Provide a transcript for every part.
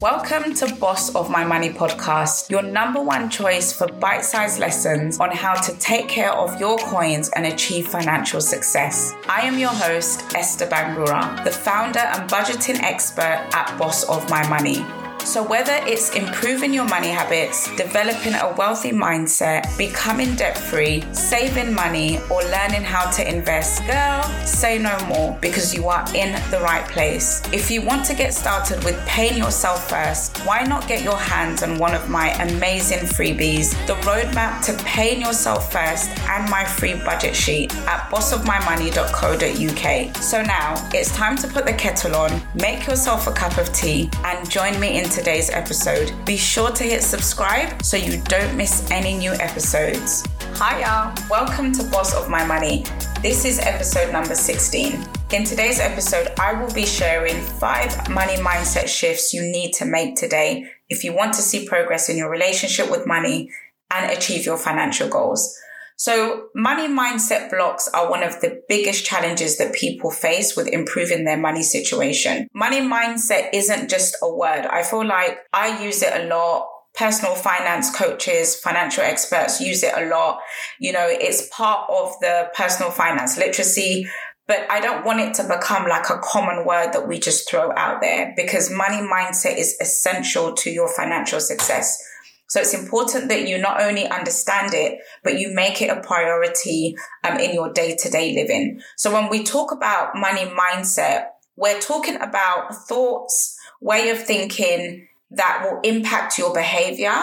Welcome to Boss of My Money podcast, your number one choice for bite sized lessons on how to take care of your coins and achieve financial success. I am your host, Esther Bangura, the founder and budgeting expert at Boss of My Money. So, whether it's improving your money habits, developing a wealthy mindset, becoming debt free, saving money, or learning how to invest, girl, say no more because you are in the right place. If you want to get started with paying yourself first, why not get your hands on one of my amazing freebies, the roadmap to paying yourself first, and my free budget sheet at bossofmymoney.co.uk. So, now it's time to put the kettle on, make yourself a cup of tea, and join me in today's episode. Be sure to hit subscribe so you don't miss any new episodes. Hi, y'all. Welcome to Boss of My Money. This is episode number 16. In today's episode, I will be sharing five money mindset shifts you need to make today if you want to see progress in your relationship with money and achieve your financial goals. So money mindset blocks are one of the biggest challenges that people face with improving their money situation. Money mindset isn't just a word. I feel like I use it a lot personal finance coaches, financial experts use it a lot. You know, it's part of the personal finance literacy, but I don't want it to become like a common word that we just throw out there because money mindset is essential to your financial success. So it's important that you not only understand it, but you make it a priority um, in your day to day living. So when we talk about money mindset, we're talking about thoughts, way of thinking that will impact your behavior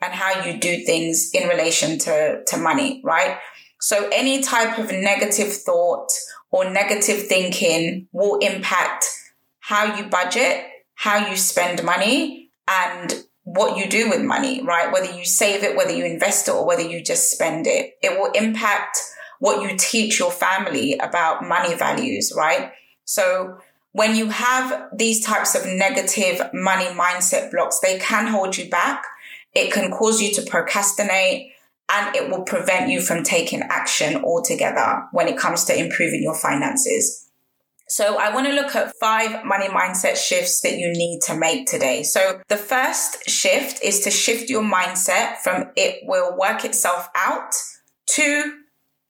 and how you do things in relation to, to money, right? So any type of negative thought or negative thinking will impact how you budget, how you spend money, and what you do with money, right? Whether you save it, whether you invest it, or whether you just spend it. It will impact what you teach your family about money values, right? So when you have these types of negative money mindset blocks, they can hold you back. It can cause you to procrastinate and it will prevent you from taking action altogether when it comes to improving your finances. So I want to look at five money mindset shifts that you need to make today. So the first shift is to shift your mindset from it will work itself out to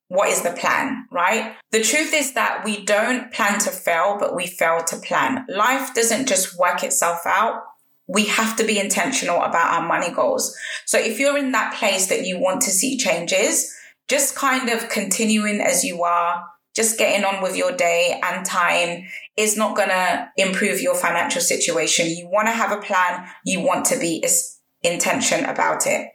what is the plan, right? The truth is that we don't plan to fail, but we fail to plan. Life doesn't just work itself out. We have to be intentional about our money goals. So if you're in that place that you want to see changes, just kind of continuing as you are, just getting on with your day and time is not going to improve your financial situation. You want to have a plan. You want to be intention about it.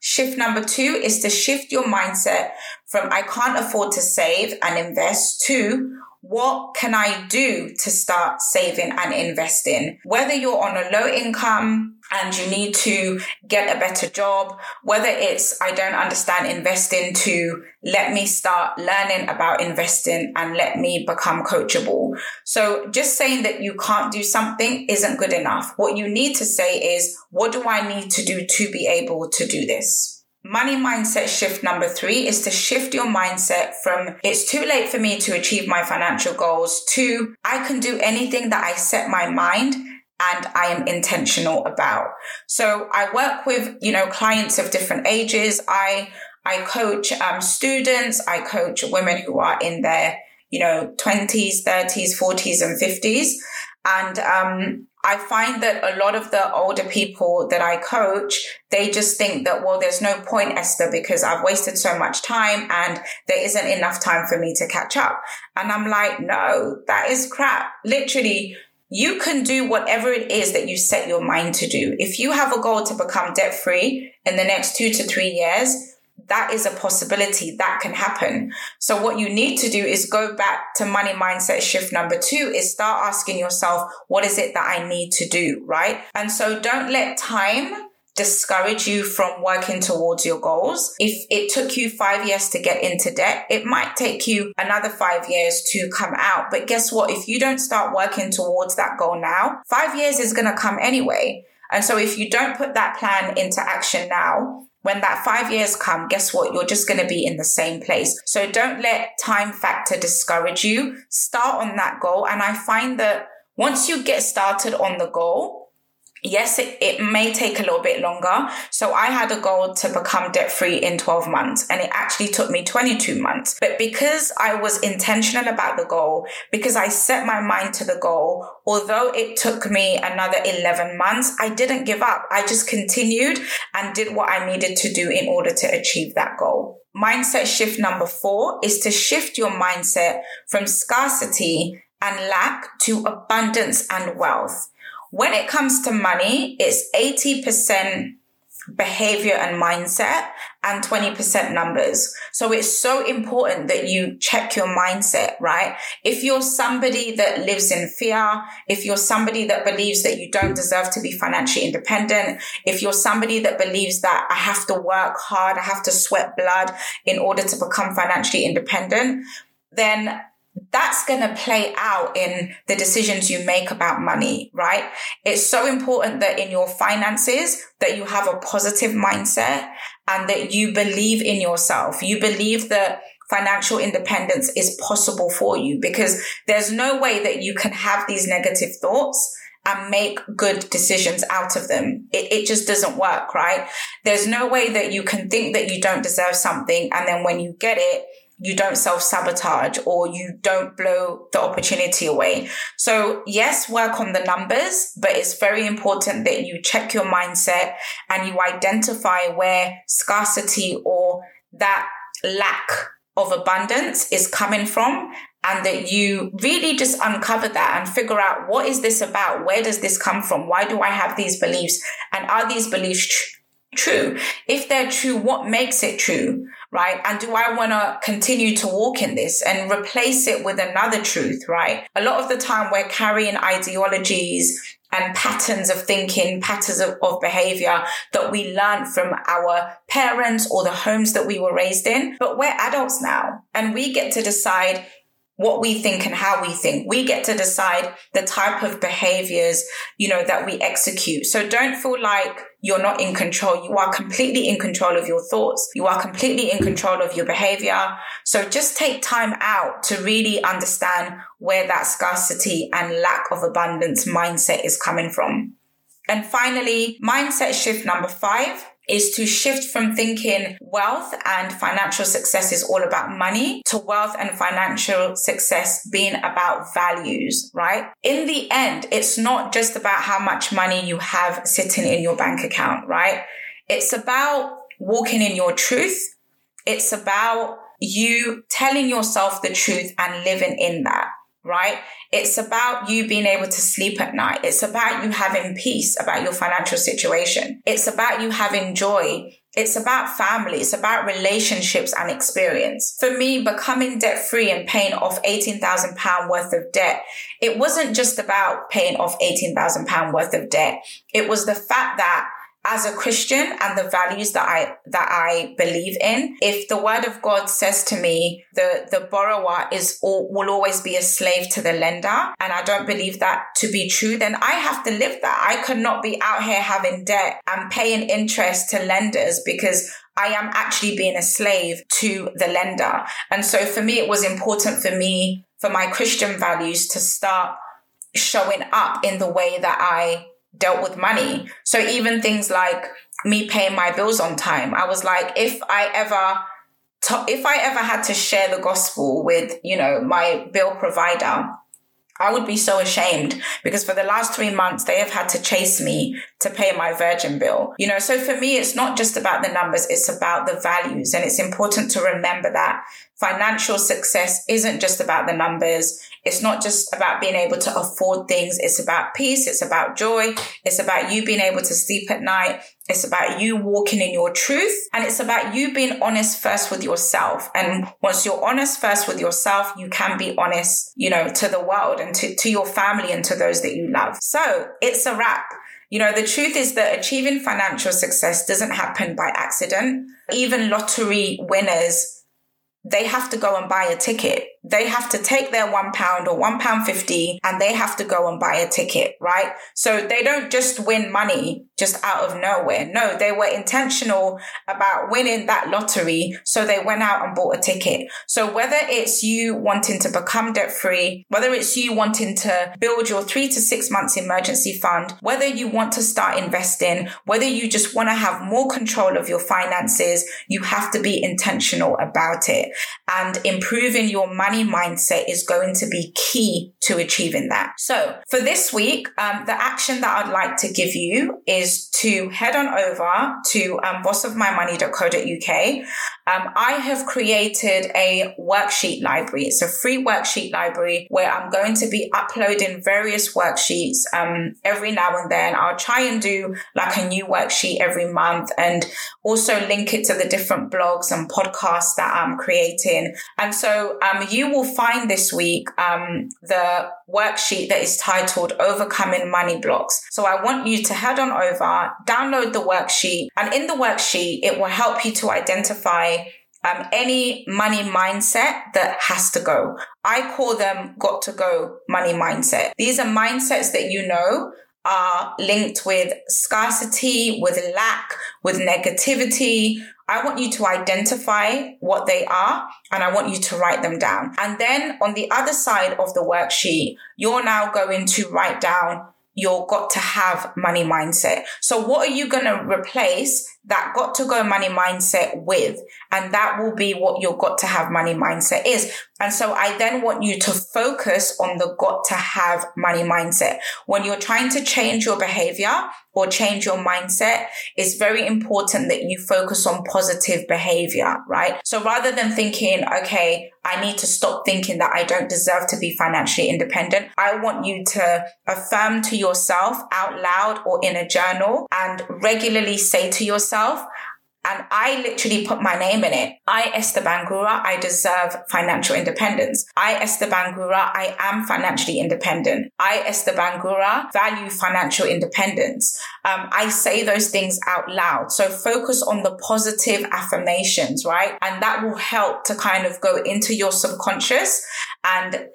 Shift number two is to shift your mindset from I can't afford to save and invest to what can I do to start saving and investing? Whether you're on a low income and you need to get a better job, whether it's I don't understand investing to let me start learning about investing and let me become coachable. So just saying that you can't do something isn't good enough. What you need to say is, what do I need to do to be able to do this? Money mindset shift number three is to shift your mindset from it's too late for me to achieve my financial goals to I can do anything that I set my mind and I am intentional about. So I work with, you know, clients of different ages. I, I coach um, students. I coach women who are in their, you know, 20s, 30s, 40s and 50s. And, um, I find that a lot of the older people that I coach, they just think that, well, there's no point, Esther, because I've wasted so much time and there isn't enough time for me to catch up. And I'm like, no, that is crap. Literally, you can do whatever it is that you set your mind to do. If you have a goal to become debt free in the next two to three years, that is a possibility that can happen. So what you need to do is go back to money mindset shift number two is start asking yourself, what is it that I need to do? Right. And so don't let time discourage you from working towards your goals. If it took you five years to get into debt, it might take you another five years to come out. But guess what? If you don't start working towards that goal now, five years is going to come anyway. And so if you don't put that plan into action now, when that five years come, guess what? You're just going to be in the same place. So don't let time factor discourage you. Start on that goal. And I find that once you get started on the goal, yes, it, it may take a little bit longer. So I had a goal to become debt free in 12 months and it actually took me 22 months. But because I was intentional about the goal, because I set my mind to the goal, although it took me another 11 months, I didn't give up. I just continued and did what I needed to do in order to achieve that goal. Mindset shift number four is to shift your mindset from scarcity and lack to abundance and wealth. When it comes to money, it's 80% behavior and mindset and 20% numbers. So it's so important that you check your mindset, right? If you're somebody that lives in fear, if you're somebody that believes that you don't deserve to be financially independent, if you're somebody that believes that I have to work hard, I have to sweat blood in order to become financially independent, then that's going to play out in the decisions you make about money, right? It's so important that in your finances that you have a positive mindset and that you believe in yourself. You believe that financial independence is possible for you because there's no way that you can have these negative thoughts and make good decisions out of them. It, it just doesn't work, right? There's no way that you can think that you don't deserve something and then when you get it, you don't self sabotage or you don't blow the opportunity away. So yes, work on the numbers, but it's very important that you check your mindset and you identify where scarcity or that lack of abundance is coming from and that you really just uncover that and figure out what is this about? Where does this come from? Why do I have these beliefs? And are these beliefs true? If they're true, what makes it true? right? And do I want to continue to walk in this and replace it with another truth, right? A lot of the time we're carrying ideologies and patterns of thinking, patterns of, of behavior that we learned from our parents or the homes that we were raised in. But we're adults now and we get to decide what we think and how we think. We get to decide the type of behaviors, you know, that we execute. So don't feel like you're not in control. You are completely in control of your thoughts. You are completely in control of your behavior. So just take time out to really understand where that scarcity and lack of abundance mindset is coming from. And finally, mindset shift number five is to shift from thinking wealth and financial success is all about money to wealth and financial success being about values, right? In the end, it's not just about how much money you have sitting in your bank account, right? It's about walking in your truth. It's about you telling yourself the truth and living in that right? It's about you being able to sleep at night. It's about you having peace about your financial situation. It's about you having joy. It's about family. It's about relationships and experience. For me, becoming debt free and paying off £18,000 worth of debt, it wasn't just about paying off £18,000 worth of debt. It was the fact that as a Christian and the values that I that I believe in, if the word of God says to me the the borrower is or will always be a slave to the lender, and I don't believe that to be true, then I have to live that. I could not be out here having debt and paying interest to lenders because I am actually being a slave to the lender. And so for me, it was important for me, for my Christian values to start showing up in the way that I dealt with money. So even things like me paying my bills on time, I was like, if I ever, if I ever had to share the gospel with, you know, my bill provider, I would be so ashamed because for the last three months, they have had to chase me to pay my Virgin bill. You know, so for me, it's not just about the numbers, it's about the values. And it's important to remember that financial success isn't just about the numbers. It's not just about being able to afford things. It's about peace. It's about joy. It's about you being able to sleep at night. It's about you walking in your truth and it's about you being honest first with yourself. And once you're honest first with yourself, you can be honest, you know, to the world and to, to your family and to those that you love. So it's a wrap. You know, the truth is that achieving financial success doesn't happen by accident. Even lottery winners they have to go and buy a ticket. They have to take their one pound or one pound fifty and they have to go and buy a ticket, right? So they don't just win money just out of nowhere. No, they were intentional about winning that lottery. So they went out and bought a ticket. So whether it's you wanting to become debt free, whether it's you wanting to build your three to six months emergency fund, whether you want to start investing, whether you just want to have more control of your finances, you have to be intentional about it. And improving your money mindset is going to be key to achieving that. So for this week, um, the action that I'd like to give you is to head on over to um, bossofmymoney.co.uk. Um, I have created a worksheet library. It's a free worksheet library where I'm going to be uploading various worksheets um, every now and then. I'll try and do like a new worksheet every month and also link it to the different blogs and podcasts that I'm creating. And so um, you will find this week um, the worksheet that is titled Overcoming Money Blocks. So I want you to head on over, download the worksheet, and in the worksheet, it will help you to identify um, any money mindset that has to go. I call them got to go money mindset. These are mindsets that you know are linked with scarcity, with lack, with negativity. I want you to identify what they are and I want you to write them down. And then on the other side of the worksheet, you're now going to write down your got to have money mindset. So what are you going to replace that got to go money mindset with? And that will be what your got to have money mindset is. And so I then want you to focus on the got to have money mindset. When you're trying to change your behavior or change your mindset, it's very important that you focus on positive behavior, right? So rather than thinking, okay, I need to stop thinking that I don't deserve to be financially independent. I want you to affirm to yourself out loud or in a journal and regularly say to yourself, and I literally put my name in it. I, Esther Bangura, I deserve financial independence. I, Esther Bangura, I am financially independent. I, Esther Bangura, value financial independence. Um, I say those things out loud. So focus on the positive affirmations, right? And that will help to kind of go into your subconscious. And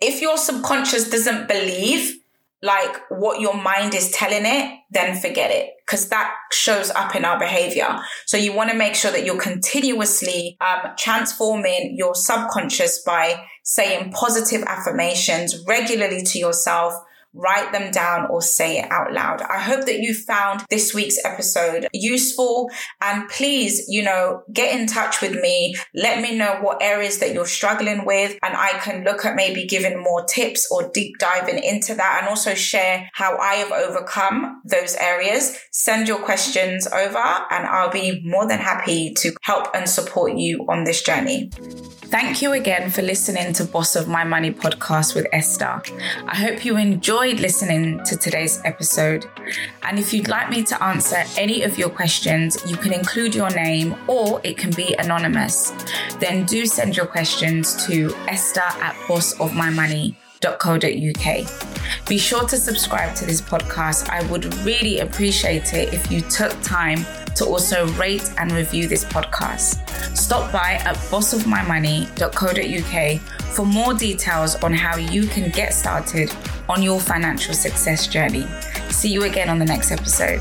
if your subconscious doesn't believe like what your mind is telling it, then forget it because that shows up in our behavior. So you want to make sure that you're continuously um, transforming your subconscious by saying positive affirmations regularly to yourself write them down or say it out loud. I hope that you found this week's episode useful and please, you know, get in touch with me. Let me know what areas that you're struggling with and I can look at maybe giving more tips or deep diving into that and also share how I have overcome those areas. Send your questions over and I'll be more than happy to help and support you on this journey. Thank you again for listening to Boss of My Money podcast with Esther. I hope you enjoyed listening to today's episode. And if you'd like me to answer any of your questions, you can include your name or it can be anonymous. Then do send your questions to esther at bossofmymoney.co.uk. Be sure to subscribe to this podcast. I would really appreciate it if you took time to also rate and review this podcast. Stop by at bossofmymoney.co.uk for more details on how you can get started on your financial success journey. See you again on the next episode.